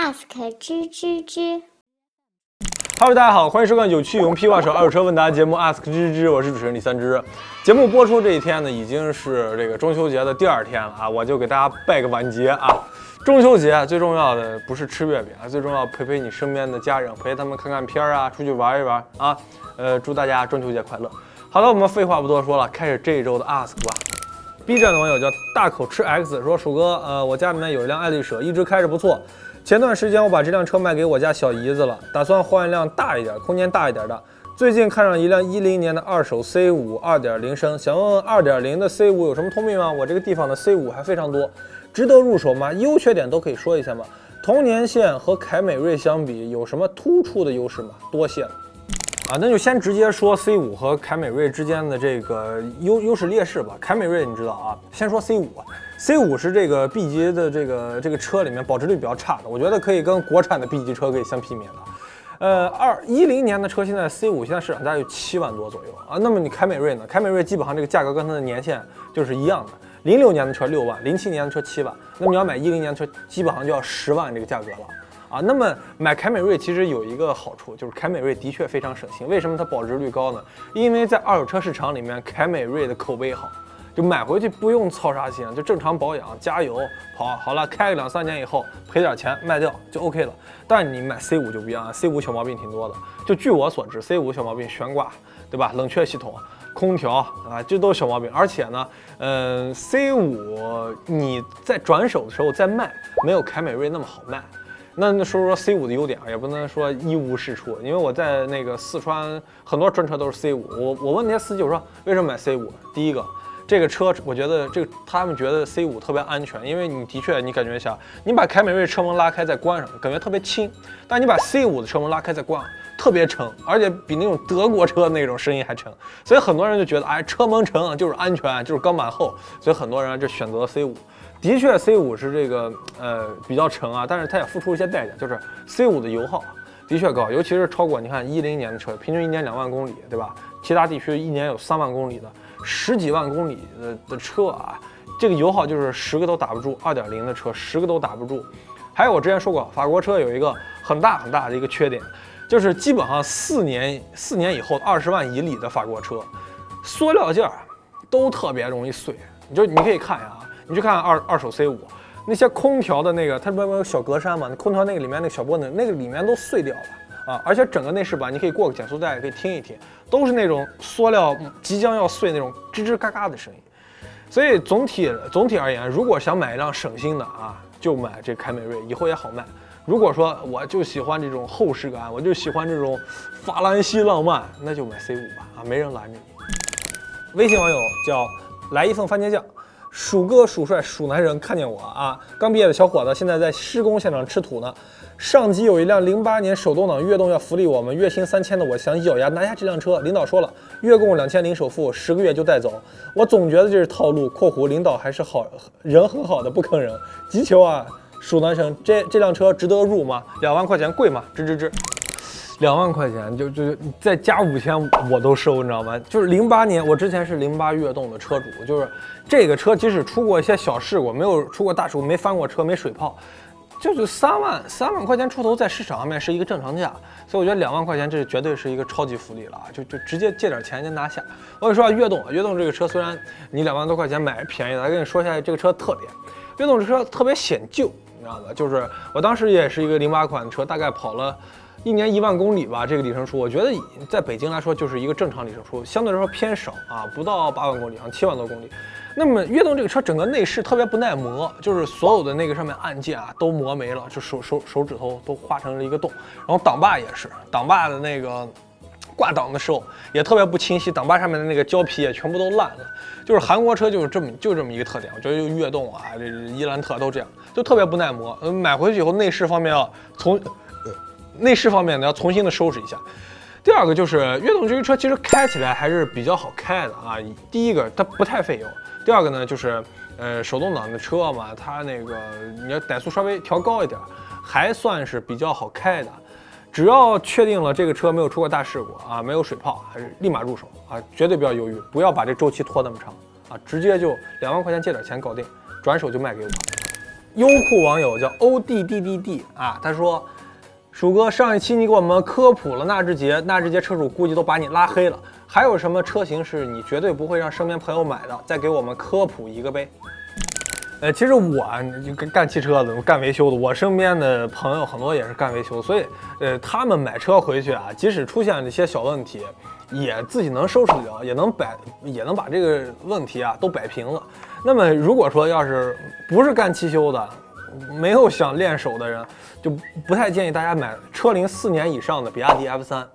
ask 吱吱吱。Hello，大家好，欢迎收看有趣用屁话手二手车问答节目 Ask 吱吱吱，我是主持人李三枝。节目播出这一天呢，已经是这个中秋节的第二天了啊，我就给大家拜个晚节啊。中秋节最重要的不是吃月饼啊，最重要陪陪你身边的家人，陪他们看看片儿啊，出去玩一玩啊。呃，祝大家中秋节快乐。好了，我们废话不多说了，开始这一周的 Ask 吧。B 站的网友叫大口吃 X 说：“鼠哥，呃，我家里面有一辆爱丽舍，一直开着不错。前段时间我把这辆车卖给我家小姨子了，打算换一辆大一点、空间大一点的。最近看上一辆一零年的二手 C 五二点零升，想问问二点零的 C 五有什么通病吗？我这个地方的 C 五还非常多，值得入手吗？优缺点都可以说一下吗？同年限和凯美瑞相比有什么突出的优势吗？多谢。”啊，那就先直接说 C 五和凯美瑞之间的这个优优势劣势吧。凯美瑞你知道啊，先说 C 五，C 五是这个 B 级的这个这个车里面保值率比较差的，我觉得可以跟国产的 B 级车可以相媲美的。呃，二一零年的车现在 C 五现在市场价有七万多左右啊。那么你凯美瑞呢？凯美瑞基本上这个价格跟它的年限就是一样的，零六年的车六万，零七年的车七万，那么你要买一零年的车，基本上就要十万这个价格了。啊，那么买凯美瑞其实有一个好处，就是凯美瑞的确非常省心。为什么它保值率高呢？因为在二手车市场里面，凯美瑞的口碑好，就买回去不用操啥心，就正常保养、加油、跑好了，开个两三年以后赔点钱卖掉就 OK 了。但你买 C 五就不一样，C 五小毛病挺多的。就据我所知，C 五小毛病悬挂，对吧？冷却系统、空调啊，这都是小毛病。而且呢，嗯，C 五你在转手的时候再卖，没有凯美瑞那么好卖。那那说说 C 五的优点啊，也不能说一无是处，因为我在那个四川很多专车都是 C 五，我我问那些司机我说为什么买 C 五？第一个，这个车我觉得这个他们觉得 C 五特别安全，因为你的确你感觉一下，你把凯美瑞车门拉开再关上，感觉特别轻，但你把 C 五的车门拉开再关，特别沉，而且比那种德国车那种声音还沉，所以很多人就觉得哎车门沉就是安全，就是钢板厚，所以很多人就选择 C 五。的确，C 五是这个呃比较沉啊，但是它也付出一些代价，就是 C 五的油耗的确高，尤其是超过你看一零年的车，平均一年两万公里，对吧？其他地区一年有三万公里的，十几万公里的的车啊，这个油耗就是十个都打不住，二点零的车十个都打不住。还有我之前说过，法国车有一个很大很大的一个缺点，就是基本上四年四年以后二十万以里的法国车，塑料件儿都特别容易碎，你就你可以看一下啊。你去看二二手 C 五，那些空调的那个，它不是有小格栅嘛？那空调那个里面那个小玻璃，那个里面都碎掉了啊！而且整个内饰板，你可以过个减速带，可以听一听，都是那种塑料即将要碎那种吱吱嘎嘎的声音。所以总体总体而言，如果想买一辆省心的啊，就买这凯美瑞，以后也好卖。如果说我就喜欢这种厚实感，我就喜欢这种法兰西浪漫，那就买 C 五吧啊，没人拦着你。微信网友叫来一份番茄酱。鼠哥、鼠帅、鼠男人看见我啊！刚毕业的小伙子，现在在施工现场吃土呢。上级有一辆零八年手动挡悦动要福利我们，月薪三千的我想咬牙拿下这辆车。领导说了，月供两千零首付，十个月就带走。我总觉得这是套路。（括弧领导还是好人，很好的，不坑人。）急求啊，鼠男神，这这辆车值得入吗？两万块钱贵吗？吱吱吱。两万块钱就就再加五千我都收，你知道吗？就是零八年，我之前是零八悦动的车主，就是这个车即使出过一些小事故，没有出过大事故，没翻过车，没水泡，就是三万三万块钱出头，在市场上面是一个正常价，所以我觉得两万块钱这绝对是一个超级福利了啊！就就直接借点钱就拿下。我跟你说啊，悦动，悦动这个车虽然你两万多块钱买便宜的，来跟你说一下这个车特点，悦动这车特别显旧，你知道吧？就是我当时也是一个零八款车，大概跑了。一年一万公里吧，这个里程数，我觉得在北京来说就是一个正常里程数，相对来说偏少啊，不到八万公里，好像七万多公里。那么悦动这个车整个内饰特别不耐磨，就是所有的那个上面按键啊都磨没了，就手手手指头都划成了一个洞。然后挡把也是，挡把的那个挂档的时候也特别不清晰，挡把上面的那个胶皮也全部都烂了。就是韩国车就是这么就这么一个特点，我觉得就悦动啊，这伊兰特都这样，就特别不耐磨。嗯，买回去以后内饰方面要，从内饰方面呢，要重新的收拾一下。第二个就是悦动这个车其实开起来还是比较好开的啊。第一个它不太费油，第二个呢就是呃手动挡的车嘛，它那个你要怠速稍微调高一点，还算是比较好开的。只要确定了这个车没有出过大事故啊，没有水泡，还是立马入手啊，绝对不要犹豫，不要把这周期拖那么长啊，直接就两万块钱借点钱搞定，转手就卖给我。优酷网友叫 O D D D D 啊，他说：“鼠哥，上一期你给我们科普了纳智捷，纳智捷车主估计都把你拉黑了。还有什么车型是你绝对不会让身边朋友买的？再给我们科普一个呗。”呃，其实我干干汽车的，干维修的，我身边的朋友很多也是干维修，所以呃，他们买车回去啊，即使出现了一些小问题，也自己能收拾得了，也能摆，也能把这个问题啊都摆平了。那么如果说要是不是干汽修的，没有想练手的人，就不太建议大家买车龄四年以上的比亚迪 F 三。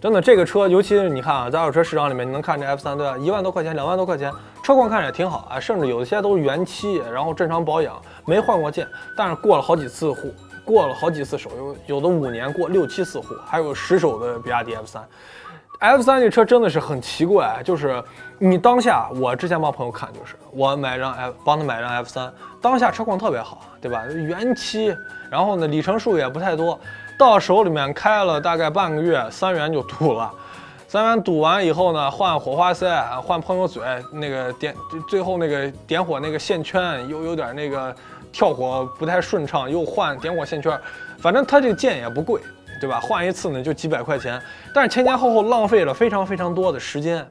真的，这个车，尤其是你看啊，在二手车市场里面，你能看这 F 三对吧？一万多块钱，两万多块钱，车况看着也挺好啊，甚至有一些都是原漆，然后正常保养，没换过件，但是过了好几次户，过了好几次手，有有的五年过六七次户，还有十手的比亚迪 F 三。F 三这车真的是很奇怪，就是你当下，我之前帮朋友看，就是我买张 F，帮他买张 F 三，当下车况特别好，对吧？原漆，然后呢，里程数也不太多，到手里面开了大概半个月，三元就吐了，三元堵完以后呢，换火花塞，换喷油嘴，那个点最后那个点火那个线圈又有点那个跳火不太顺畅，又换点火线圈，反正它这个件也不贵。对吧？换一次呢就几百块钱，但是前前后后浪费了非常非常多的时间，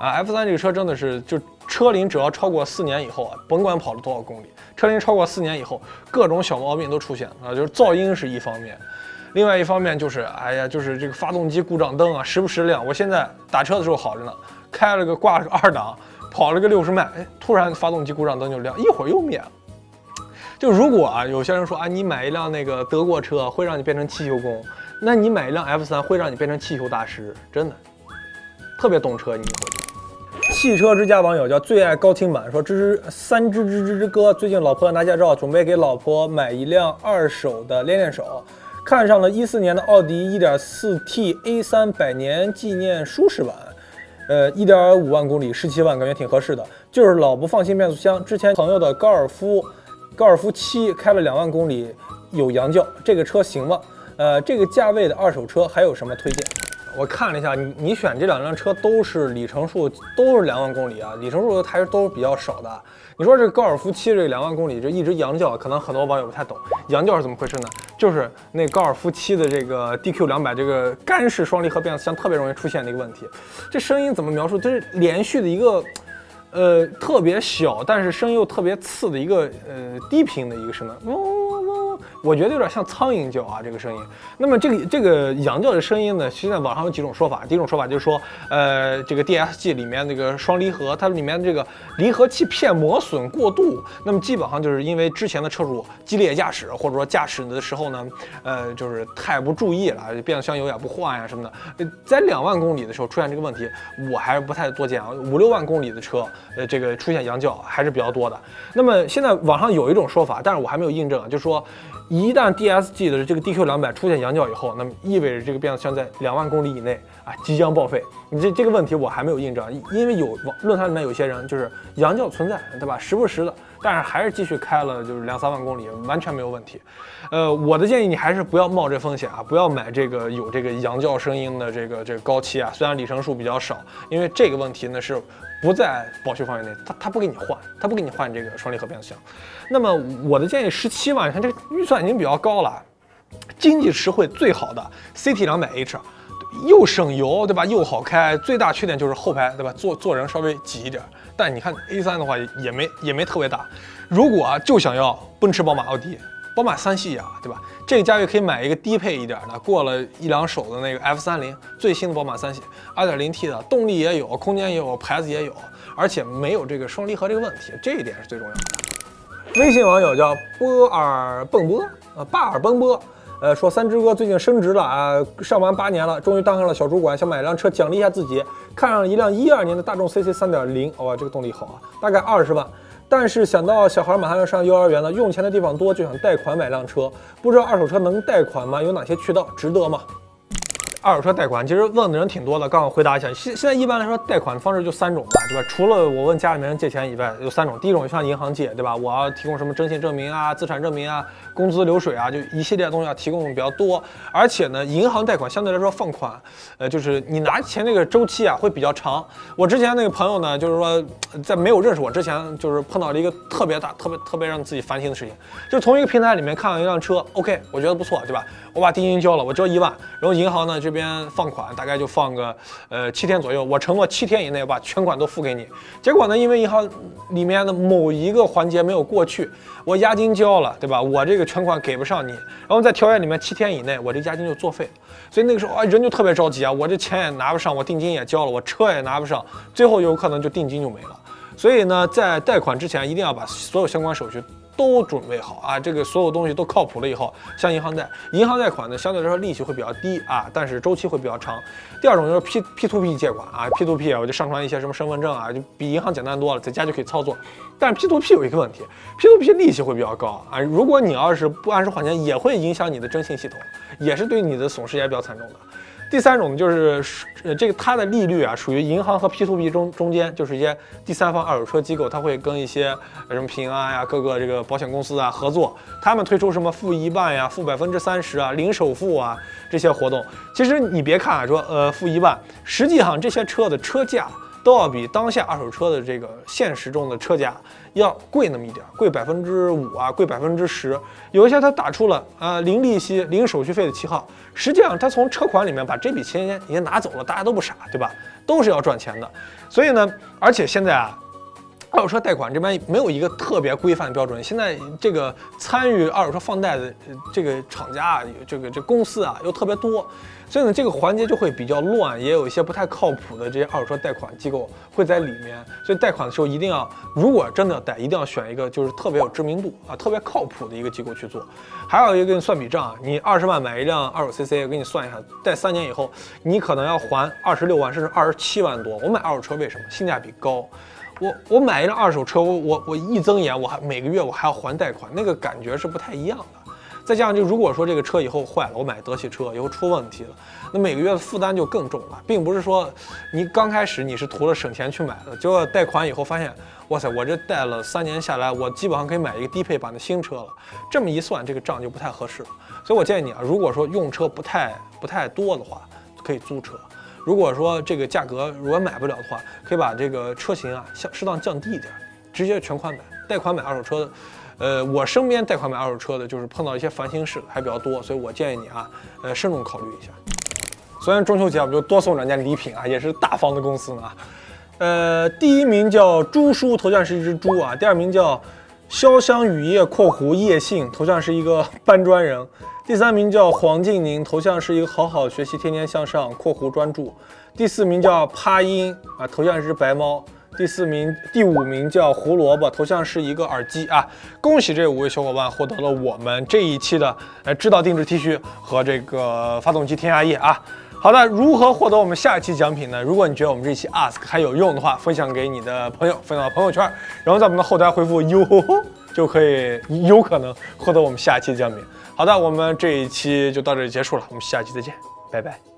啊，F 三这个车真的是，就车龄只要超过四年以后啊，甭管跑了多少公里，车龄超过四年以后，各种小毛病都出现啊，就是噪音是一方面，另外一方面就是，哎呀，就是这个发动机故障灯啊，时不时亮。我现在打车的时候好着呢，开了个挂了个二档，跑了个六十迈，哎，突然发动机故障灯就亮，一会儿又灭了。就如果啊，有些人说啊，你买一辆那个德国车会让你变成汽修工，那你买一辆 F 三会让你变成汽修大师，真的，特别懂车。你汽车之家网友叫最爱高清版，说吱吱三吱吱吱吱哥，最近老婆要拿驾照，准备给老婆买一辆二手的练练手，看上了一四年的奥迪 1.4TA 三百年纪念舒适版，呃，一点五万公里，十七万，感觉挺合适的。就是老不放心变速箱，之前朋友的高尔夫。高尔夫七开了两万公里，有羊叫，这个车行吗？呃，这个价位的二手车还有什么推荐？我看了一下，你你选这两辆车都是里程数都是两万公里啊，里程数还是都是比较少的。你说这高尔夫七这两万公里就一直羊叫，可能很多网友不太懂，羊叫是怎么回事呢？就是那高尔夫七的这个 DQ 两百这个干式双离合变速箱特别容易出现的一个问题，这声音怎么描述？就是连续的一个。呃，特别小，但是声音又特别刺的一个呃低频的一个声音，嗡嗡嗡，我觉得有点像苍蝇叫啊，这个声音。那么这个这个羊叫的声音呢，现在网上有几种说法。第一种说法就是说，呃，这个 DSG 里面那个双离合，它里面这个离合器片磨损过度，那么基本上就是因为之前的车主激烈驾驶，或者说驾驶的时候呢，呃，就是太不注意了，变速箱油也不换呀什么的，在两万公里的时候出现这个问题，我还是不太多见啊。五六万公里的车。呃，这个出现羊叫还是比较多的。那么现在网上有一种说法，但是我还没有印证，就是说，一旦 DSG 的这个 DQ 两百出现羊叫以后，那么意味着这个变速箱在两万公里以内啊即将报废。你这这个问题我还没有印证，因为有论坛里面有些人就是羊叫存在，对吧？时不时的。但是还是继续开了，就是两三万公里，完全没有问题。呃，我的建议你还是不要冒这风险啊，不要买这个有这个羊叫声音的这个这个高七啊。虽然里程数比较少，因为这个问题呢是不在保修范围内，他他不给你换，他不给你换这个双离合变速箱。那么我的建议十七万，你看这个预算已经比较高了，经济实惠最好的 CT 两百 H。又省油，对吧？又好开，最大缺点就是后排，对吧？坐坐人稍微挤一点。但你看 A3 的话，也没也没特别大。如果啊就想要奔驰、宝马、奥迪，宝马三系呀，对吧？这个价位可以买一个低配一点的，过了一两手的那个 F30，最新的宝马三系，2.0T 的，动力也有，空间也有，牌子也有，而且没有这个双离合这个问题，这一点是最重要的。微信网友叫波尔蹦波，呃，巴尔蹦波。呃，说三只哥最近升职了啊，上完八年了，终于当上了小主管，想买辆车奖励一下自己，看上了一辆一二年的大众 CC 三点零，哇，这个动力好啊，大概二十万。但是想到小孩马上要上幼儿园了，用钱的地方多，就想贷款买辆车，不知道二手车能贷款吗？有哪些渠道？值得吗？二手车贷款，其实问的人挺多的。刚好回答一下，现现在一般来说贷款的方式就三种吧，对吧？除了我问家里面人借钱以外，有三种。第一种向银行借，对吧？我要提供什么征信证明啊、资产证明啊、工资流水啊，就一系列东西要提供比较多。而且呢，银行贷款相对来说放款，呃，就是你拿钱那个周期啊会比较长。我之前那个朋友呢，就是说在没有认识我之前，就是碰到了一个特别大、特别特别让自己烦心的事情，就从一个平台里面看到一辆车，OK，我觉得不错，对吧？我把定金交了，我交一万，然后银行呢就这边放款大概就放个呃七天左右，我承诺七天以内把全款都付给你。结果呢，因为银行里面的某一个环节没有过去，我押金交了，对吧？我这个全款给不上你，然后在条约里面七天以内我这押金就作废。所以那个时候啊人就特别着急啊，我这钱也拿不上，我定金也交了，我车也拿不上，最后有可能就定金就没了。所以呢，在贷款之前一定要把所有相关手续。都准备好啊，这个所有东西都靠谱了以后，向银行贷，银行贷款呢相对来说利息会比较低啊，但是周期会比较长。第二种就是 P P to P 借款啊，P to P 我就上传一些什么身份证啊，就比银行简单多了，在家就可以操作。但是 P to P 有一个问题，P to P 利息会比较高啊，如果你要是不按时还钱，也会影响你的征信系统，也是对你的损失也比较惨重的。第三种就是呃，这个它的利率啊，属于银行和 P to P 中中间，就是一些第三方二手车机构，它会跟一些什么平安呀、各个这个保险公司啊合作，他们推出什么付一万呀、付百分之三十啊、零首付啊这些活动。其实你别看啊，说呃付一万，实际上这些车的车价。都要比当下二手车的这个现实中的车价要贵那么一点，贵百分之五啊，贵百分之十。有一些他打出了啊零利息、零手续费的旗号，实际上他从车款里面把这笔钱已经拿走了，大家都不傻，对吧？都是要赚钱的。所以呢，而且现在啊。二手车贷款这边没有一个特别规范的标准，现在这个参与二手车放贷的这个厂家啊，这个这公司啊又特别多，所以呢这个环节就会比较乱，也有一些不太靠谱的这些二手车贷款机构会在里面，所以贷款的时候一定要，如果真的要贷，一定要选一个就是特别有知名度啊、特别靠谱的一个机构去做。还有一个给你算笔账，你二十万买一辆二手 CC，我给你算一下，贷三年以后你可能要还二十六万甚至二十七万多。我买二手车为什么？性价比高。我我买一辆二手车，我我我一睁眼，我还每个月我还要还贷款，那个感觉是不太一样的。再加上就如果说这个车以后坏了，我买德系车以后出问题了，那每个月的负担就更重了。并不是说你刚开始你是图了省钱去买的，结果贷款以后发现，哇塞，我这贷了三年下来，我基本上可以买一个低配版的新车了。这么一算，这个账就不太合适。所以我建议你啊，如果说用车不太不太多的话，可以租车。如果说这个价格如果买不了的话，可以把这个车型啊相适当降低一点，直接全款买。贷款买二手车的，呃，我身边贷款买二手车的，就是碰到一些烦心事还比较多，所以我建议你啊，呃，慎重考虑一下。虽然中秋节我们就多送两件礼品啊，也是大方的公司呢。呃，第一名叫朱叔，头像是一只猪啊；第二名叫潇湘雨夜（括弧夜信），头像是一个搬砖人。第三名叫黄静宁，头像是一个好好学习、天天向上（括弧专注）。第四名叫帕音啊，头像是只白猫。第四名、第五名叫胡萝卜，头像是一个耳机啊。恭喜这五位小伙伴获得了我们这一期的呃知道定制 T 恤和这个发动机添加液啊。好的，如何获得我们下一期奖品呢？如果你觉得我们这期 Ask 还有用的话，分享给你的朋友，分享到朋友圈，然后在我们的后台回复哟，就可以有可能获得我们下一期奖品。好的，我们这一期就到这里结束了，我们下期再见，拜拜。